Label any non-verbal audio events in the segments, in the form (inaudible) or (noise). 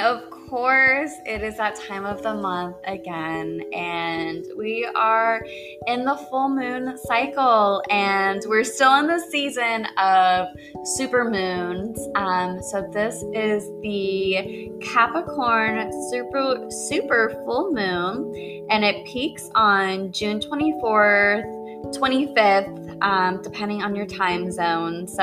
and of course, it is that time of the month again, and we are in the full moon cycle, and we're still in the season of super moons. Um, so this is the Capricorn super super full moon, and it peaks on June twenty fourth. 25th, um, depending on your time zone. So,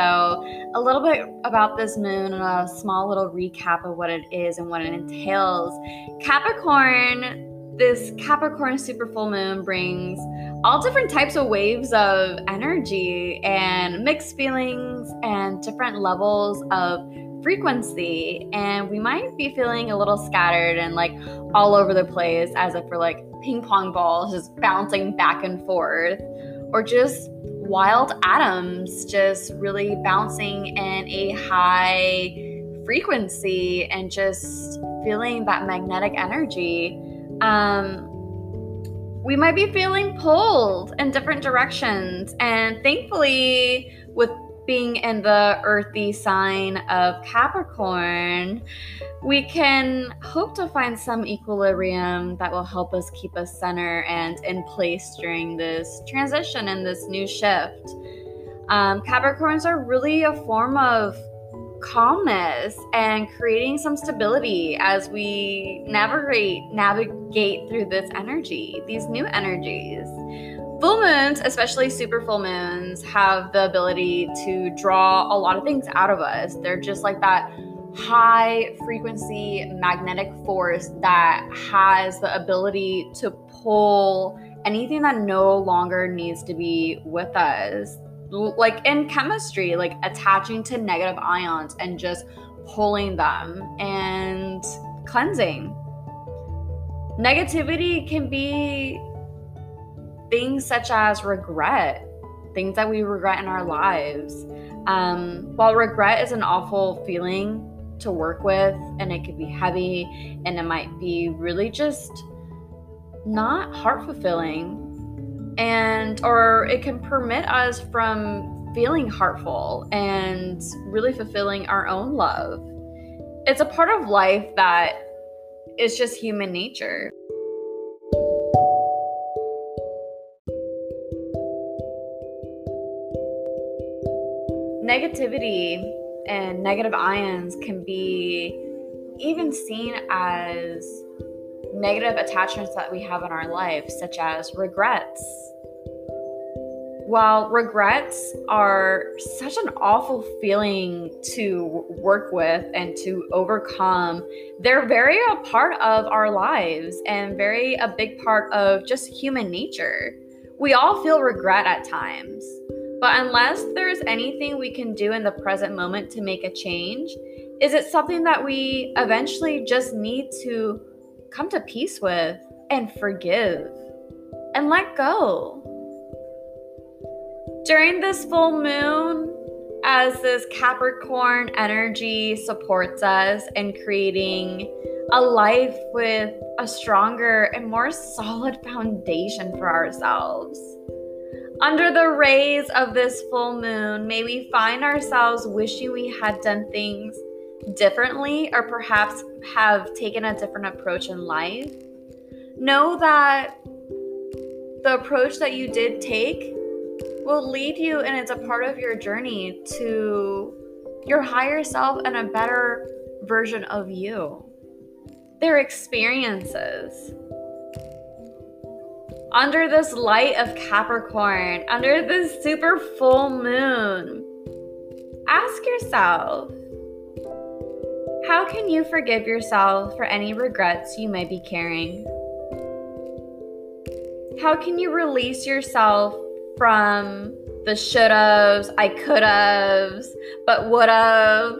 a little bit about this moon and a small little recap of what it is and what it entails. Capricorn, this Capricorn super full moon brings all different types of waves of energy and mixed feelings and different levels of frequency and we might be feeling a little scattered and like all over the place as if we're like ping pong balls just bouncing back and forth or just wild atoms just really bouncing in a high frequency and just feeling that magnetic energy. Um, we might be feeling pulled in different directions. And thankfully, with being in the earthy sign of Capricorn, we can hope to find some equilibrium that will help us keep us center and in place during this transition and this new shift. Um, Capricorns are really a form of calmness and creating some stability as we navigate navigate through this energy, these new energies. Full moons, especially super full moons, have the ability to draw a lot of things out of us. They're just like that high frequency magnetic force that has the ability to pull anything that no longer needs to be with us. Like in chemistry, like attaching to negative ions and just pulling them and cleansing. Negativity can be things such as regret, things that we regret in our lives. Um, while regret is an awful feeling to work with, and it could be heavy, and it might be really just not heart fulfilling, and or it can permit us from feeling heartful and really fulfilling our own love. It's a part of life that is just human nature. Negativity and negative ions can be even seen as negative attachments that we have in our life, such as regrets. While regrets are such an awful feeling to work with and to overcome, they're very a part of our lives and very a big part of just human nature. We all feel regret at times. But unless there's anything we can do in the present moment to make a change, is it something that we eventually just need to come to peace with and forgive and let go? During this full moon, as this Capricorn energy supports us in creating a life with a stronger and more solid foundation for ourselves. Under the rays of this full moon, may we find ourselves wishing we had done things differently or perhaps have taken a different approach in life. Know that the approach that you did take will lead you, and it's a part of your journey to your higher self and a better version of you. Their experiences under this light of Capricorn, under this super full moon, ask yourself how can you forgive yourself for any regrets you may be carrying? How can you release yourself from the should haves, I could haves, but would have?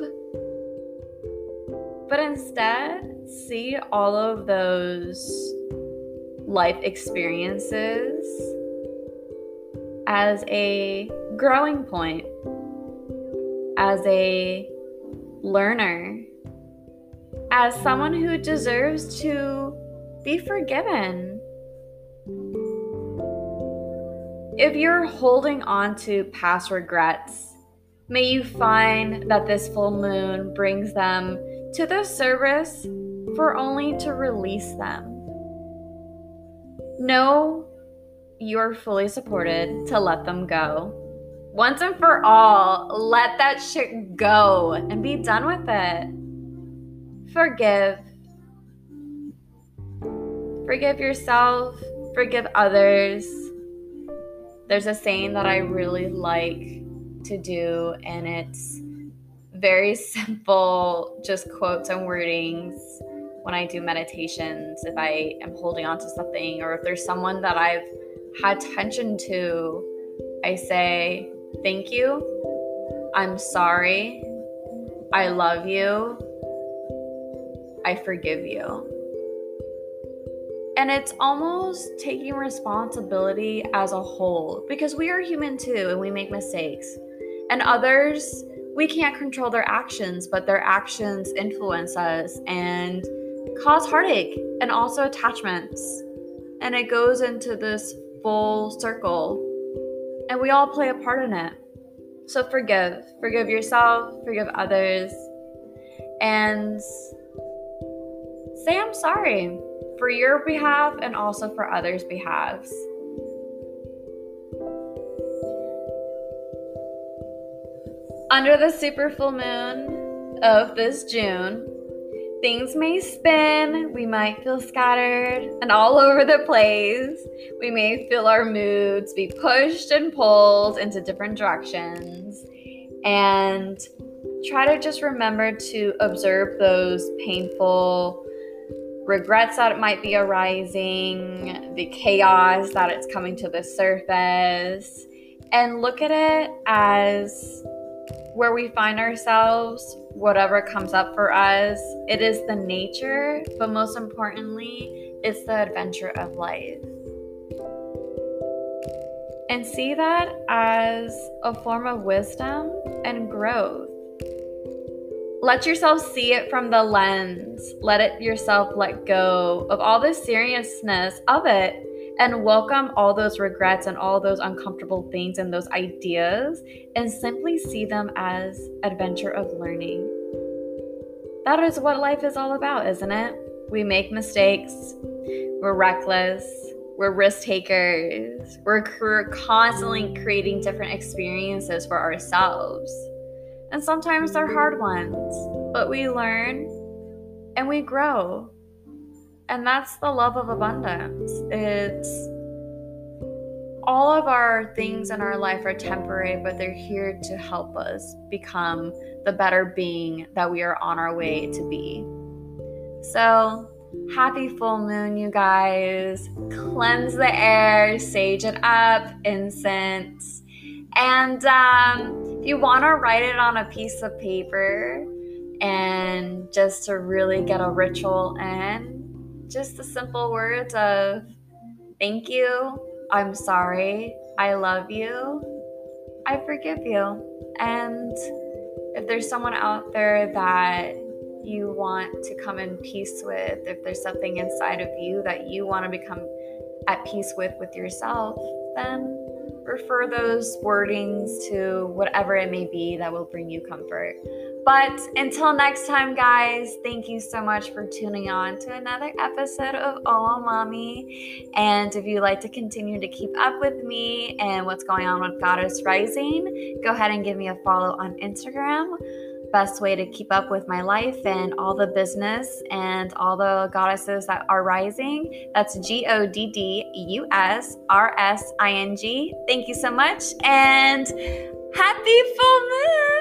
But instead, see all of those life experiences as a growing point, as a learner, as someone who deserves to be forgiven. If you're holding on to past regrets, may you find that this full moon brings them to the service for only to release them. Know you're fully supported to let them go. Once and for all, let that shit go and be done with it. Forgive. Forgive yourself, forgive others. There's a saying that I really like to do, and it's very (laughs) simple, just quotes and wordings when I do meditations. If I am holding on to something, or if there's someone that I've had tension to, I say, Thank you. I'm sorry. I love you. I forgive you. And it's almost taking responsibility as a whole because we are human too and we make mistakes. And others, we can't control their actions, but their actions influence us and cause heartache and also attachments. And it goes into this full circle. And we all play a part in it. So forgive. Forgive yourself, forgive others, and say I'm sorry for your behalf and also for others' behalves. Under the super full moon of this June, things may spin, we might feel scattered and all over the place. We may feel our moods be pushed and pulled into different directions. And try to just remember to observe those painful regrets that might be arising, the chaos that it's coming to the surface, and look at it as where we find ourselves, whatever comes up for us, it is the nature, but most importantly, it's the adventure of life. And see that as a form of wisdom and growth. Let yourself see it from the lens. Let it yourself let go of all the seriousness of it and welcome all those regrets and all those uncomfortable things and those ideas and simply see them as adventure of learning. That is what life is all about, isn't it? We make mistakes, we're reckless, we're risk takers, we're, we're constantly creating different experiences for ourselves. And sometimes they're hard ones, but we learn and we grow and that's the love of abundance. It's all of our things in our life are temporary, but they're here to help us become the better being that we are on our way to be. So, happy full moon, you guys. Cleanse the air, sage it up, incense. And um, if you want to write it on a piece of paper and just to really get a ritual in, just the simple words of thank you, I'm sorry, I love you, I forgive you. And if there's someone out there that you want to come in peace with, if there's something inside of you that you want to become at peace with with yourself, then refer those wordings to whatever it may be that will bring you comfort. But until next time, guys, thank you so much for tuning on to another episode of Oh Mommy. And if you'd like to continue to keep up with me and what's going on with Goddus Rising, go ahead and give me a follow on Instagram. Best way to keep up with my life and all the business and all the goddesses that are rising. That's G O D D U S R S I N G. Thank you so much and happy full moon!